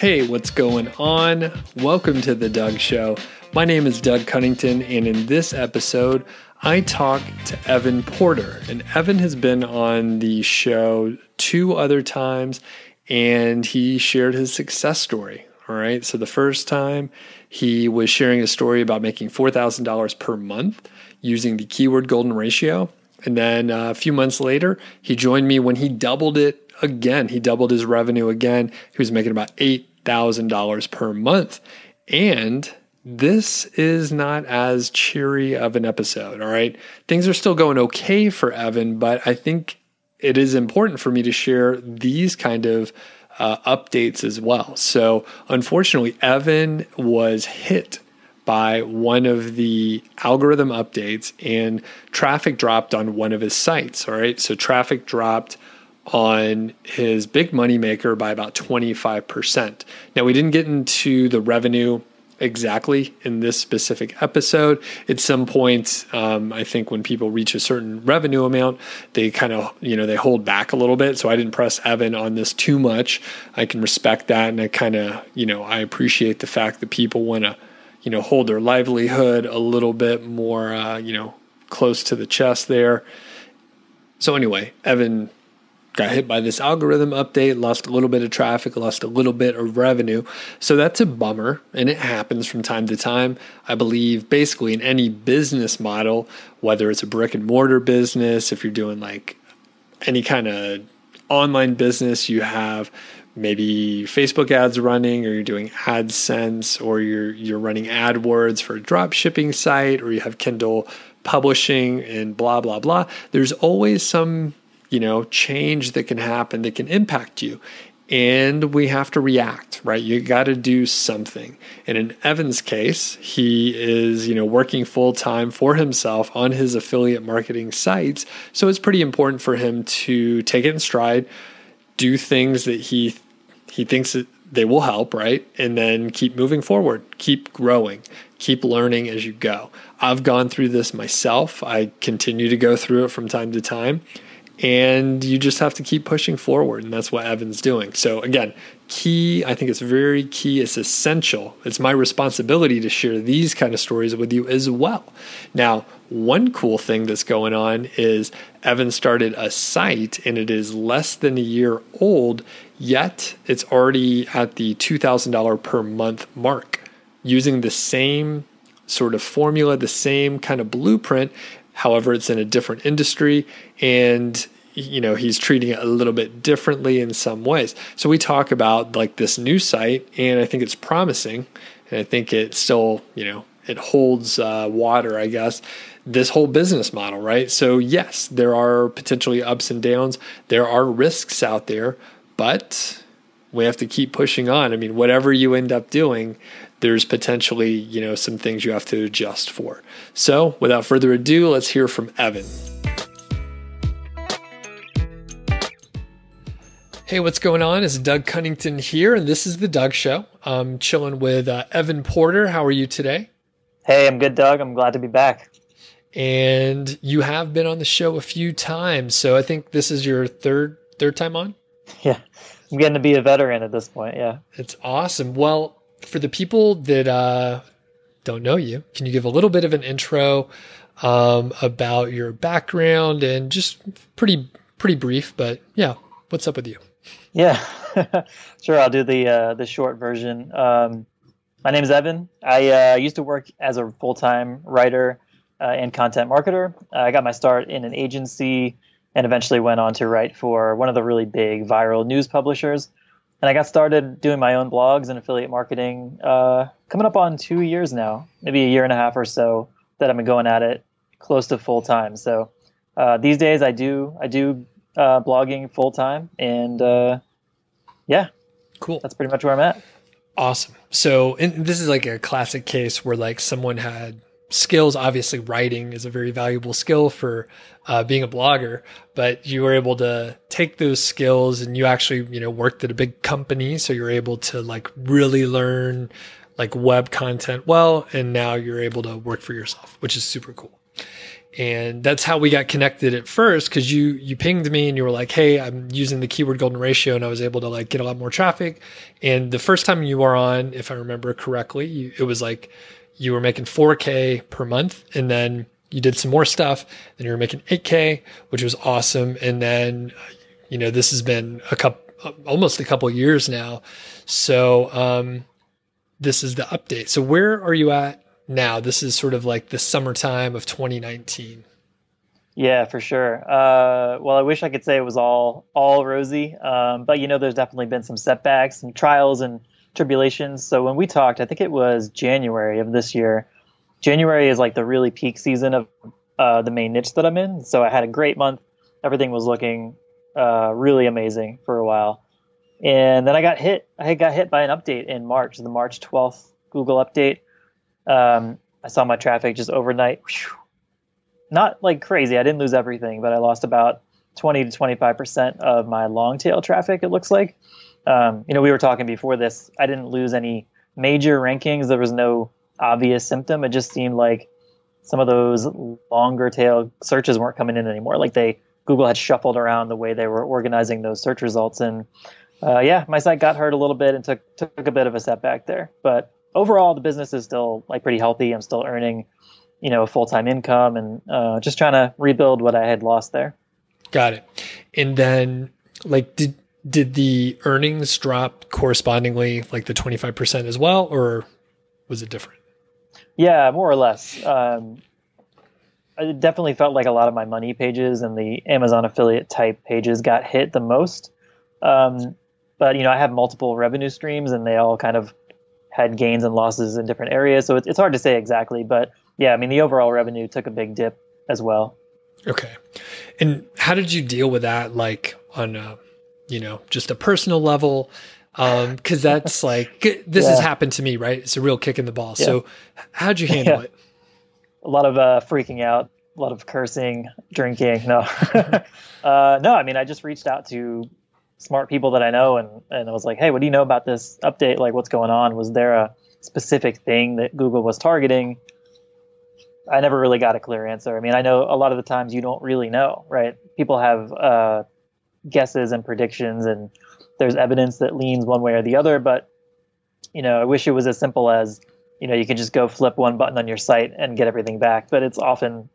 Hey, what's going on? Welcome to The Doug Show. My name is Doug Cunnington, and in this episode, I talk to Evan Porter. And Evan has been on the show two other times, and he shared his success story. All right. So the first time he was sharing a story about making $4,000 per month using the keyword golden ratio. And then uh, a few months later, he joined me when he doubled it again. He doubled his revenue again. He was making about eight $1,000 per month. And this is not as cheery of an episode, all right? Things are still going okay for Evan, but I think it is important for me to share these kind of uh, updates as well. So, unfortunately, Evan was hit by one of the algorithm updates and traffic dropped on one of his sites, all right? So, traffic dropped on his big money maker by about 25%. Now, we didn't get into the revenue exactly in this specific episode. At some point, um, I think when people reach a certain revenue amount, they kind of, you know, they hold back a little bit. So I didn't press Evan on this too much. I can respect that. And I kind of, you know, I appreciate the fact that people want to, you know, hold their livelihood a little bit more, uh, you know, close to the chest there. So anyway, Evan got hit by this algorithm update, lost a little bit of traffic, lost a little bit of revenue. So that's a bummer, and it happens from time to time. I believe basically in any business model, whether it's a brick and mortar business, if you're doing like any kind of online business, you have maybe Facebook ads running or you're doing AdSense or you're you're running AdWords for a drop shipping site or you have Kindle publishing and blah blah blah. There's always some you know, change that can happen that can impact you. And we have to react, right? You got to do something. And in Evan's case, he is, you know, working full time for himself on his affiliate marketing sites. So it's pretty important for him to take it in stride, do things that he he thinks that they will help, right? And then keep moving forward, keep growing, keep learning as you go. I've gone through this myself. I continue to go through it from time to time and you just have to keep pushing forward and that's what evan's doing. So again key i think it's very key it's essential. It's my responsibility to share these kind of stories with you as well. Now one cool thing that's going on is evan started a site and it is less than a year old yet it's already at the $2000 per month mark. Using the same sort of formula the same kind of blueprint However, it's in a different industry and you know he's treating it a little bit differently in some ways. So we talk about like this new site and i think it's promising and i think it still you know it holds uh, water i guess this whole business model right? So yes there are potentially ups and downs. There are risks out there but we have to keep pushing on i mean whatever you end up doing there's potentially, you know, some things you have to adjust for. So, without further ado, let's hear from Evan. Hey, what's going on? It's Doug Cunnington here, and this is the Doug Show. I'm chilling with uh, Evan Porter. How are you today? Hey, I'm good, Doug. I'm glad to be back. And you have been on the show a few times, so I think this is your third third time on. Yeah, I'm getting to be a veteran at this point. Yeah, it's awesome. Well, for the people that uh, don't know you, can you give a little bit of an intro um, about your background and just pretty pretty brief, but yeah, what's up with you? Yeah, sure. I'll do the uh, the short version. Um, my name is Evan. I uh, used to work as a full time writer uh, and content marketer. I got my start in an agency and eventually went on to write for one of the really big viral news publishers and I got started doing my own blogs and affiliate marketing. Uh, coming up on two years now, maybe a year and a half or so that I've been going at it close to full time. So uh, these days I do I do uh, blogging full time, and uh, yeah, cool. That's pretty much where I'm at. Awesome. So this is like a classic case where like someone had skills. Obviously, writing is a very valuable skill for uh, being a blogger, but you were able to take those skills and you actually, you know, worked at a big company. So you're able to like really learn like web content well. And now you're able to work for yourself, which is super cool. and that's how we got connected at first because you you pinged me and you were like hey i'm using the keyword golden ratio and i was able to like get a lot more traffic and the first time you were on if i remember correctly you, it was like you were making 4k per month and then you did some more stuff and you were making 8k which was awesome and then you know this has been a couple almost a couple years now so um this is the update so where are you at now. This is sort of like the summertime of 2019. Yeah, for sure. Uh, well, I wish I could say it was all all rosy, um, but you know, there's definitely been some setbacks, some trials and tribulations. So when we talked, I think it was January of this year. January is like the really peak season of uh, the main niche that I'm in. So I had a great month. Everything was looking uh, really amazing for a while, and then I got hit. I got hit by an update in March, the March 12th Google update um, I saw my traffic just overnight. Whew, not like crazy. I didn't lose everything, but I lost about 20 to 25% of my long tail traffic, it looks like. Um, you know, we were talking before this. I didn't lose any major rankings. There was no obvious symptom. It just seemed like some of those longer tail searches weren't coming in anymore. Like they, Google had shuffled around the way they were organizing those search results. And uh, yeah, my site got hurt a little bit and took, took a bit of a setback there. But overall, the business is still like pretty healthy. I'm still earning, you know, a full time income and uh, just trying to rebuild what I had lost there. Got it. And then, like, did did the earnings drop correspondingly, like the 25 percent as well, or was it different? Yeah, more or less. Um, I definitely felt like a lot of my money pages and the Amazon affiliate type pages got hit the most. Um, but you know, I have multiple revenue streams, and they all kind of had gains and losses in different areas. So it's, it's hard to say exactly, but yeah, I mean, the overall revenue took a big dip as well. Okay. And how did you deal with that? Like on a, you know, just a personal level? Um, cause that's like, this yeah. has happened to me, right? It's a real kick in the ball. Yeah. So how'd you handle yeah. it? A lot of, uh, freaking out, a lot of cursing, drinking. No, uh, no, I mean, I just reached out to smart people that I know, and and I was like, hey, what do you know about this update? Like, what's going on? Was there a specific thing that Google was targeting? I never really got a clear answer. I mean, I know a lot of the times you don't really know, right? People have uh, guesses and predictions, and there's evidence that leans one way or the other. But you know, I wish it was as simple as you know you can just go flip one button on your site and get everything back. But it's often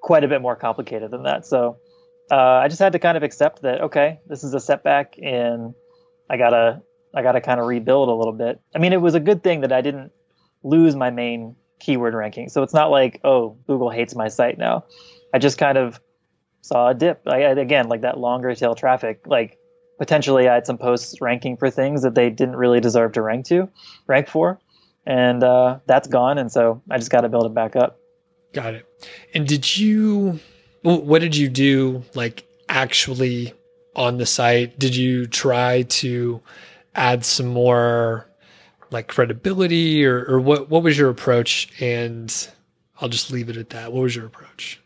quite a bit more complicated than that. So uh, I just had to kind of accept that okay, this is a setback, and I gotta I gotta kind of rebuild a little bit. I mean, it was a good thing that I didn't lose my main keyword ranking, so it's not like oh Google hates my site now. I just kind of saw a dip. I, again, like that longer tail traffic, like potentially I had some posts ranking for things that they didn't really deserve to rank to, rank for, and uh, that's gone. And so I just got to build it back up. Got it. And did you what did you do like actually on the site? Did you try to add some more like credibility or, or what, what was your approach? And I'll just leave it at that. What was your approach?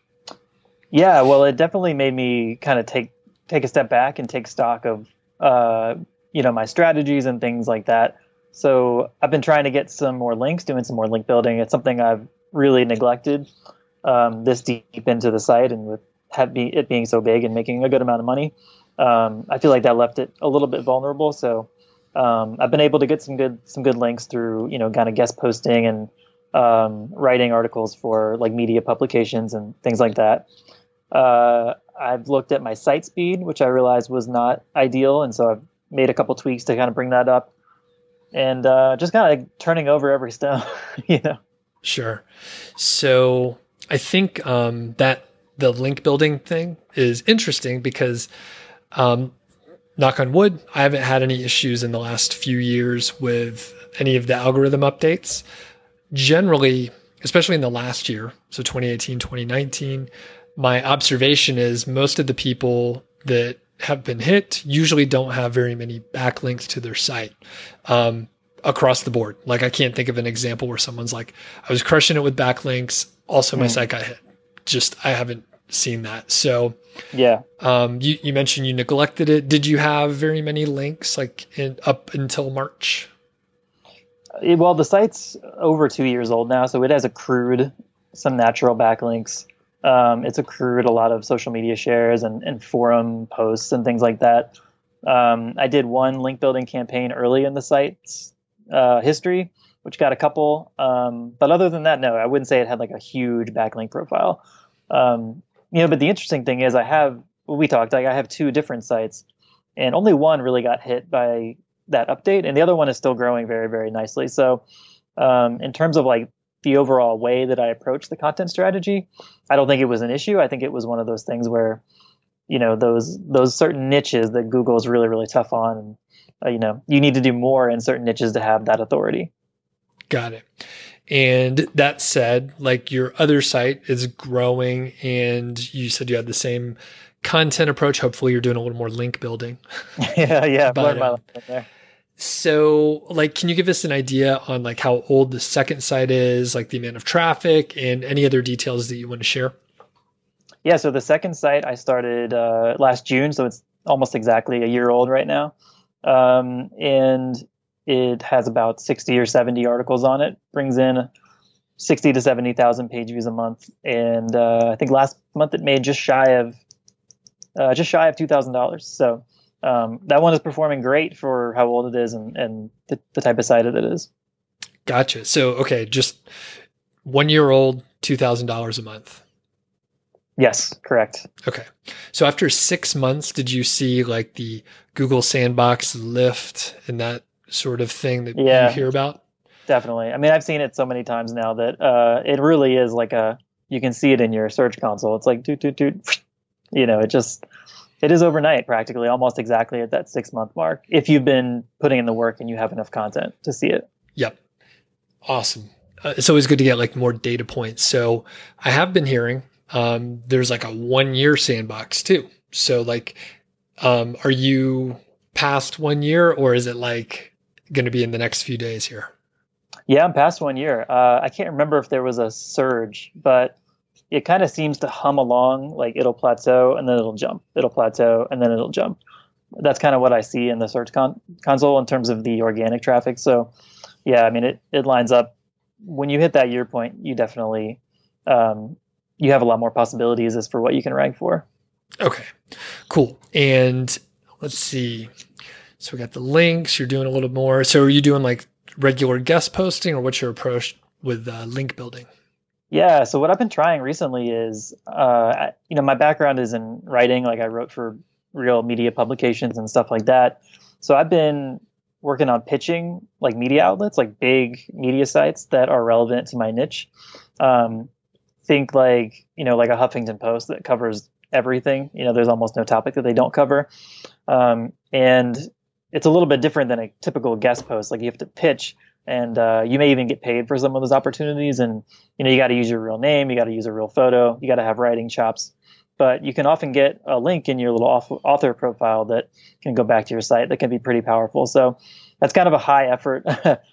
Yeah, well, it definitely made me kind of take take a step back and take stock of uh, you know my strategies and things like that. So I've been trying to get some more links, doing some more link building. It's something I've really neglected um, this deep into the site and with it being so big and making a good amount of money, um, I feel like that left it a little bit vulnerable. So um, I've been able to get some good some good links through you know kind of guest posting and um, writing articles for like media publications and things like that. Uh, I've looked at my site speed, which I realized was not ideal, and so I've made a couple tweaks to kind of bring that up, and uh, just kind of like turning over every stone, you know. Sure. So I think um, that the link building thing is interesting because, um, knock on wood, I haven't had any issues in the last few years with any of the algorithm updates. Generally, especially in the last year, so 2018, 2019, my observation is most of the people that have been hit usually don't have very many backlinks to their site. Um, across the board. Like I can't think of an example where someone's like, I was crushing it with backlinks. Also, my mm. site got hit. Just I haven't seen that. So yeah. Um, you you mentioned you neglected it. Did you have very many links like in, up until March? It, well, the site's over two years old now, so it has accrued some natural backlinks. Um, it's accrued a lot of social media shares and, and forum posts and things like that. Um, I did one link building campaign early in the site's uh, history, which got a couple. Um, but other than that, no, I wouldn't say it had like a huge backlink profile. Um, you know, but the interesting thing is, I have we talked like I have two different sites, and only one really got hit by that update, and the other one is still growing very very nicely. So, um, in terms of like the overall way that I approach the content strategy, I don't think it was an issue. I think it was one of those things where, you know, those those certain niches that Google is really really tough on, and uh, you know, you need to do more in certain niches to have that authority. Got it. And that said, like your other site is growing, and you said you had the same content approach. Hopefully, you're doing a little more link building. yeah, yeah, but, there. So, like, can you give us an idea on like how old the second site is, like the amount of traffic, and any other details that you want to share? Yeah, so the second site I started uh, last June, so it's almost exactly a year old right now, um, and it has about sixty or seventy articles on it. Brings in sixty to seventy thousand page views a month, and uh, I think last month it made just shy of uh, just shy of two thousand dollars. So um, that one is performing great for how old it is and, and the, the type of site that it is. Gotcha. So, okay, just one year old, $2,000 a month. Yes, correct. Okay. So after six months, did you see like the Google Sandbox lift and that sort of thing that yeah, you hear about? Definitely. I mean, I've seen it so many times now that uh, it really is like a, you can see it in your search console. It's like, doot, doot, doot. You know, it just, it is overnight practically almost exactly at that six month mark if you've been putting in the work and you have enough content to see it yep awesome uh, it's always good to get like more data points so i have been hearing um, there's like a one year sandbox too so like um, are you past one year or is it like going to be in the next few days here. Yeah i'm past one year. Uh, i can't remember if there was a surge but it kind of seems to hum along like it'll plateau and then it'll jump. It'll plateau and then it'll jump. That's kind of what i see in the search con- console in terms of the organic traffic. So yeah i mean it, it lines up. When you hit that year point you definitely um, you have a lot more possibilities as for what you can rank for. Okay cool. And let's see so we got the links you're doing a little more so are you doing like regular guest posting or what's your approach with uh, link building yeah. So what I've been trying recently is, uh, you know, my background is in writing. Like I wrote for real media publications and stuff like that. So I've been working on pitching like media outlets, like big media sites that are relevant to my niche. Um, think like you know, like a Huffington Post that covers everything. You know, there's almost no topic that they don't cover, um, and it's a little bit different than a typical guest post. Like you have to pitch and uh, you may even get paid for some of those opportunities. And you know you got to use your real name you got to use a real photo you got to have writing chops. But you can often get a link in your little author profile that can go back to your site that can be pretty powerful. So that's kind of a high effort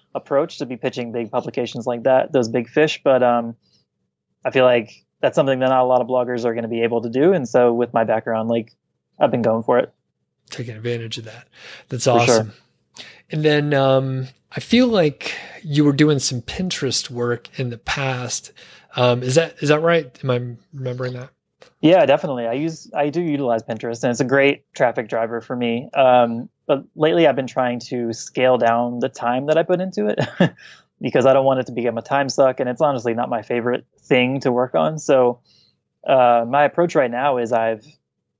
approach to be pitching big publications like that those big fish. But um, i feel like that's something that not a lot of bloggers are going to be able to do. And so with my background like i've been going for it taking advantage of that that's awesome sure. And then um, I feel like you were doing some Pinterest work in the past. Um, is that is that right? Am I remembering that? Yeah, definitely. I use I do utilize Pinterest, and it's a great traffic driver for me. Um, but lately, I've been trying to scale down the time that I put into it because I don't want it to become a time suck, and it's honestly not my favorite thing to work on. So, uh, my approach right now is I've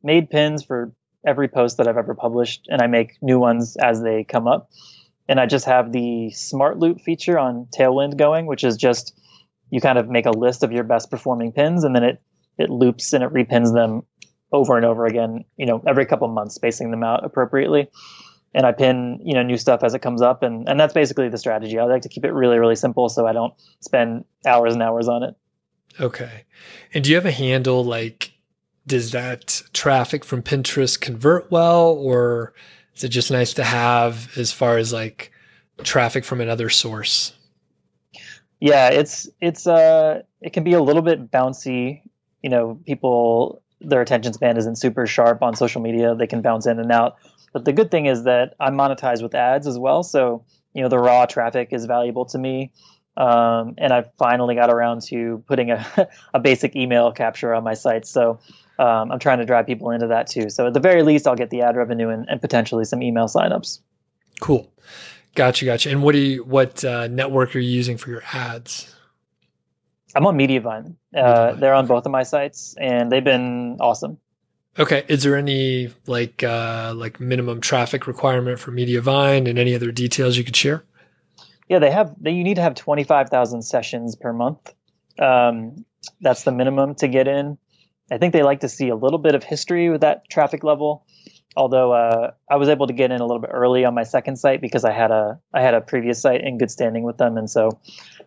made pins for every post that I've ever published, and I make new ones as they come up. And I just have the smart loop feature on Tailwind going, which is just you kind of make a list of your best performing pins, and then it it loops and it repins them over and over again. You know, every couple months, spacing them out appropriately. And I pin you know new stuff as it comes up, and and that's basically the strategy. I like to keep it really really simple, so I don't spend hours and hours on it. Okay. And do you have a handle like does that traffic from Pinterest convert well, or is it just nice to have as far as like traffic from another source? Yeah, it's it's uh it can be a little bit bouncy. You know, people their attention span isn't super sharp on social media. They can bounce in and out. But the good thing is that I'm monetized with ads as well. So, you know, the raw traffic is valuable to me. Um, and I finally got around to putting a, a basic email capture on my site. So um, I'm trying to drive people into that too. So at the very least, I'll get the ad revenue and, and potentially some email signups. Cool. Gotcha, gotcha. And what do you what uh, network are you using for your ads? I'm on Mediavine. Uh, they're on both of my sites, and they've been awesome. Okay. Is there any like uh, like minimum traffic requirement for Mediavine, and any other details you could share? Yeah, they have. They, you need to have twenty five thousand sessions per month. Um, that's the minimum to get in. I think they like to see a little bit of history with that traffic level. Although uh, I was able to get in a little bit early on my second site because I had a I had a previous site in good standing with them, and so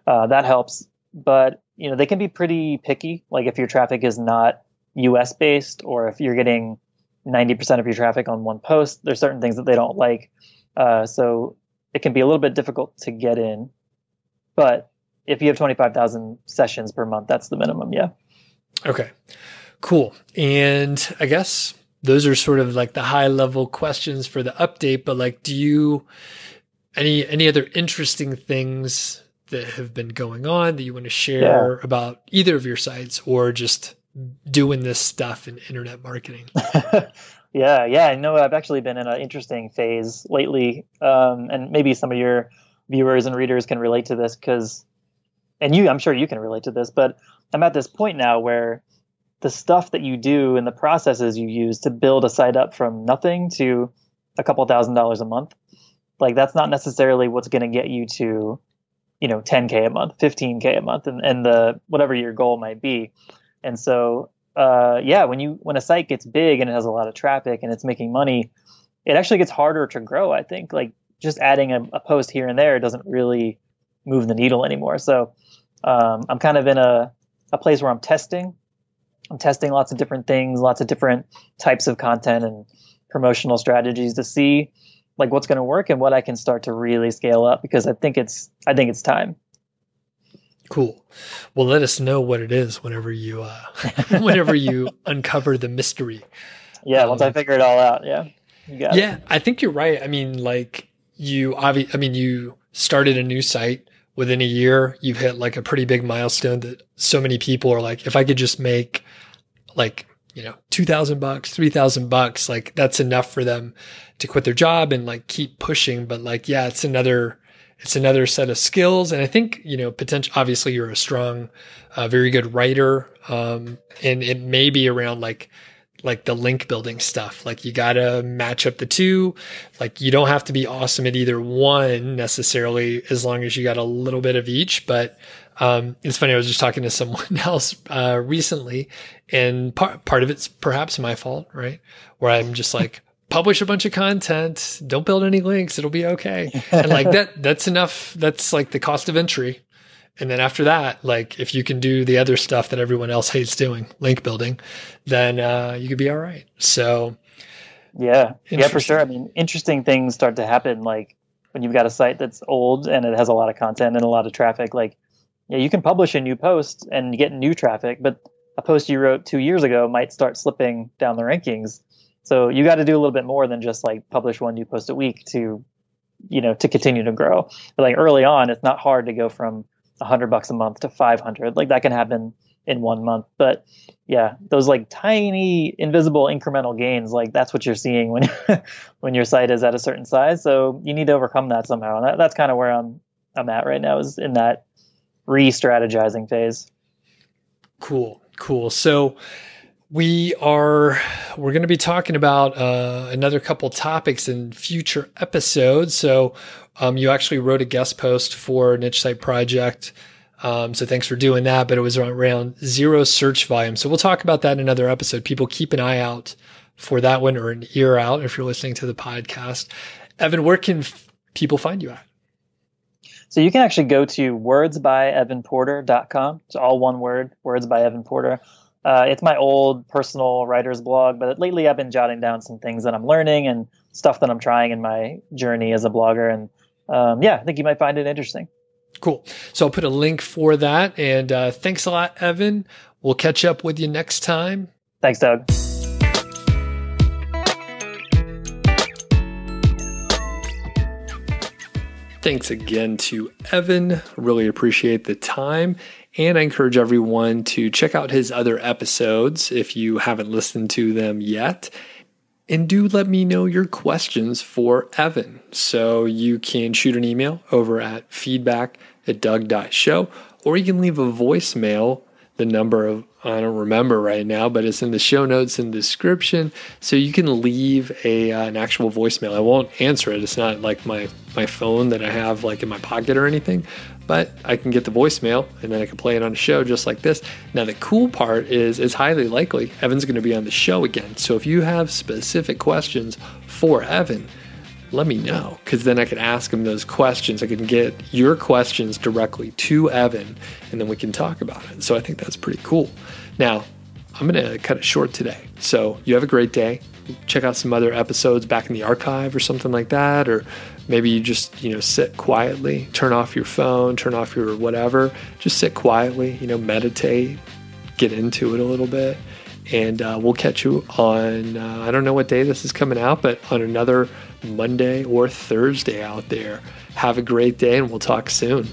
uh, that helps. But you know they can be pretty picky. Like if your traffic is not US based or if you're getting 90% of your traffic on one post, there's certain things that they don't like. Uh, so it can be a little bit difficult to get in. But if you have 25,000 sessions per month, that's the minimum. Yeah. Okay. Cool. And I guess those are sort of like the high level questions for the update, but like, do you, any, any other interesting things that have been going on that you want to share yeah. about either of your sites or just doing this stuff in internet marketing? yeah, yeah. I know I've actually been in an interesting phase lately, um, and maybe some of your viewers and readers can relate to this because, and you, I'm sure you can relate to this, but I'm at this point now where the stuff that you do and the processes you use to build a site up from nothing to a couple thousand dollars a month, like that's not necessarily what's going to get you to, you know, 10k a month, 15k a month, and, and the whatever your goal might be. And so, uh, yeah, when you when a site gets big and it has a lot of traffic and it's making money, it actually gets harder to grow. I think like just adding a, a post here and there doesn't really move the needle anymore. So um, I'm kind of in a a place where I'm testing. I'm testing lots of different things, lots of different types of content and promotional strategies to see like what's going to work and what I can start to really scale up because I think it's I think it's time. Cool. Well, let us know what it is whenever you uh, whenever you uncover the mystery. Yeah, um, once I figure it all out. Yeah. yeah, I think you're right. I mean, like you obviously, I mean, you started a new site within a year. You've hit like a pretty big milestone that so many people are like, if I could just make like you know, 2000 bucks, 3000 bucks, like that's enough for them to quit their job and like keep pushing. But like, yeah, it's another, it's another set of skills. And I think, you know, potential, obviously you're a strong, uh, very good writer. Um, and it may be around like, like the link building stuff. Like you gotta match up the two. Like you don't have to be awesome at either one necessarily, as long as you got a little bit of each. But um, it's funny. I was just talking to someone else uh, recently, and part part of it's perhaps my fault, right? Where I'm just like, publish a bunch of content, don't build any links, it'll be okay. And like that, that's enough. That's like the cost of entry. And then after that, like if you can do the other stuff that everyone else hates doing, link building, then uh, you could be all right. So, yeah, yeah, for sure. I mean, interesting things start to happen. Like when you've got a site that's old and it has a lot of content and a lot of traffic. Like, yeah, you can publish a new post and get new traffic, but a post you wrote two years ago might start slipping down the rankings so you got to do a little bit more than just like publish one new post a week to, you know, to continue to grow. But like early on, it's not hard to go from a hundred bucks a month to 500. Like that can happen in one month. But yeah, those like tiny invisible incremental gains, like that's what you're seeing when, when your site is at a certain size. So you need to overcome that somehow. And that, that's kind of where I'm, I'm at right now is in that re-strategizing phase. Cool. Cool. So, we are we're going to be talking about uh, another couple topics in future episodes. So um, you actually wrote a guest post for Niche Site Project. Um, so thanks for doing that. But it was around zero search volume. So we'll talk about that in another episode. People keep an eye out for that one or an ear out if you're listening to the podcast. Evan, where can f- people find you at? So you can actually go to wordsbyevanporter.com. It's all one word, words by Evan Porter. Uh, it's my old personal writer's blog, but lately I've been jotting down some things that I'm learning and stuff that I'm trying in my journey as a blogger. And um, yeah, I think you might find it interesting. Cool. So I'll put a link for that. And uh, thanks a lot, Evan. We'll catch up with you next time. Thanks, Doug. Thanks again to Evan. Really appreciate the time. And I encourage everyone to check out his other episodes if you haven't listened to them yet. And do let me know your questions for Evan. So you can shoot an email over at feedback at doug.show, or you can leave a voicemail. The number of, I don't remember right now, but it's in the show notes and description. So you can leave a, uh, an actual voicemail. I won't answer it. It's not like my, my phone that I have like in my pocket or anything, but I can get the voicemail and then I can play it on a show just like this. Now, the cool part is it's highly likely Evan's going to be on the show again. So if you have specific questions for Evan, let me know because then I can ask him those questions. I can get your questions directly to Evan and then we can talk about it. So I think that's pretty cool. Now, I'm going to cut it short today. So you have a great day. Check out some other episodes back in the archive or something like that. Or maybe you just, you know, sit quietly, turn off your phone, turn off your whatever. Just sit quietly, you know, meditate, get into it a little bit and uh, we'll catch you on uh, i don't know what day this is coming out but on another monday or thursday out there. Have a great day and we'll talk soon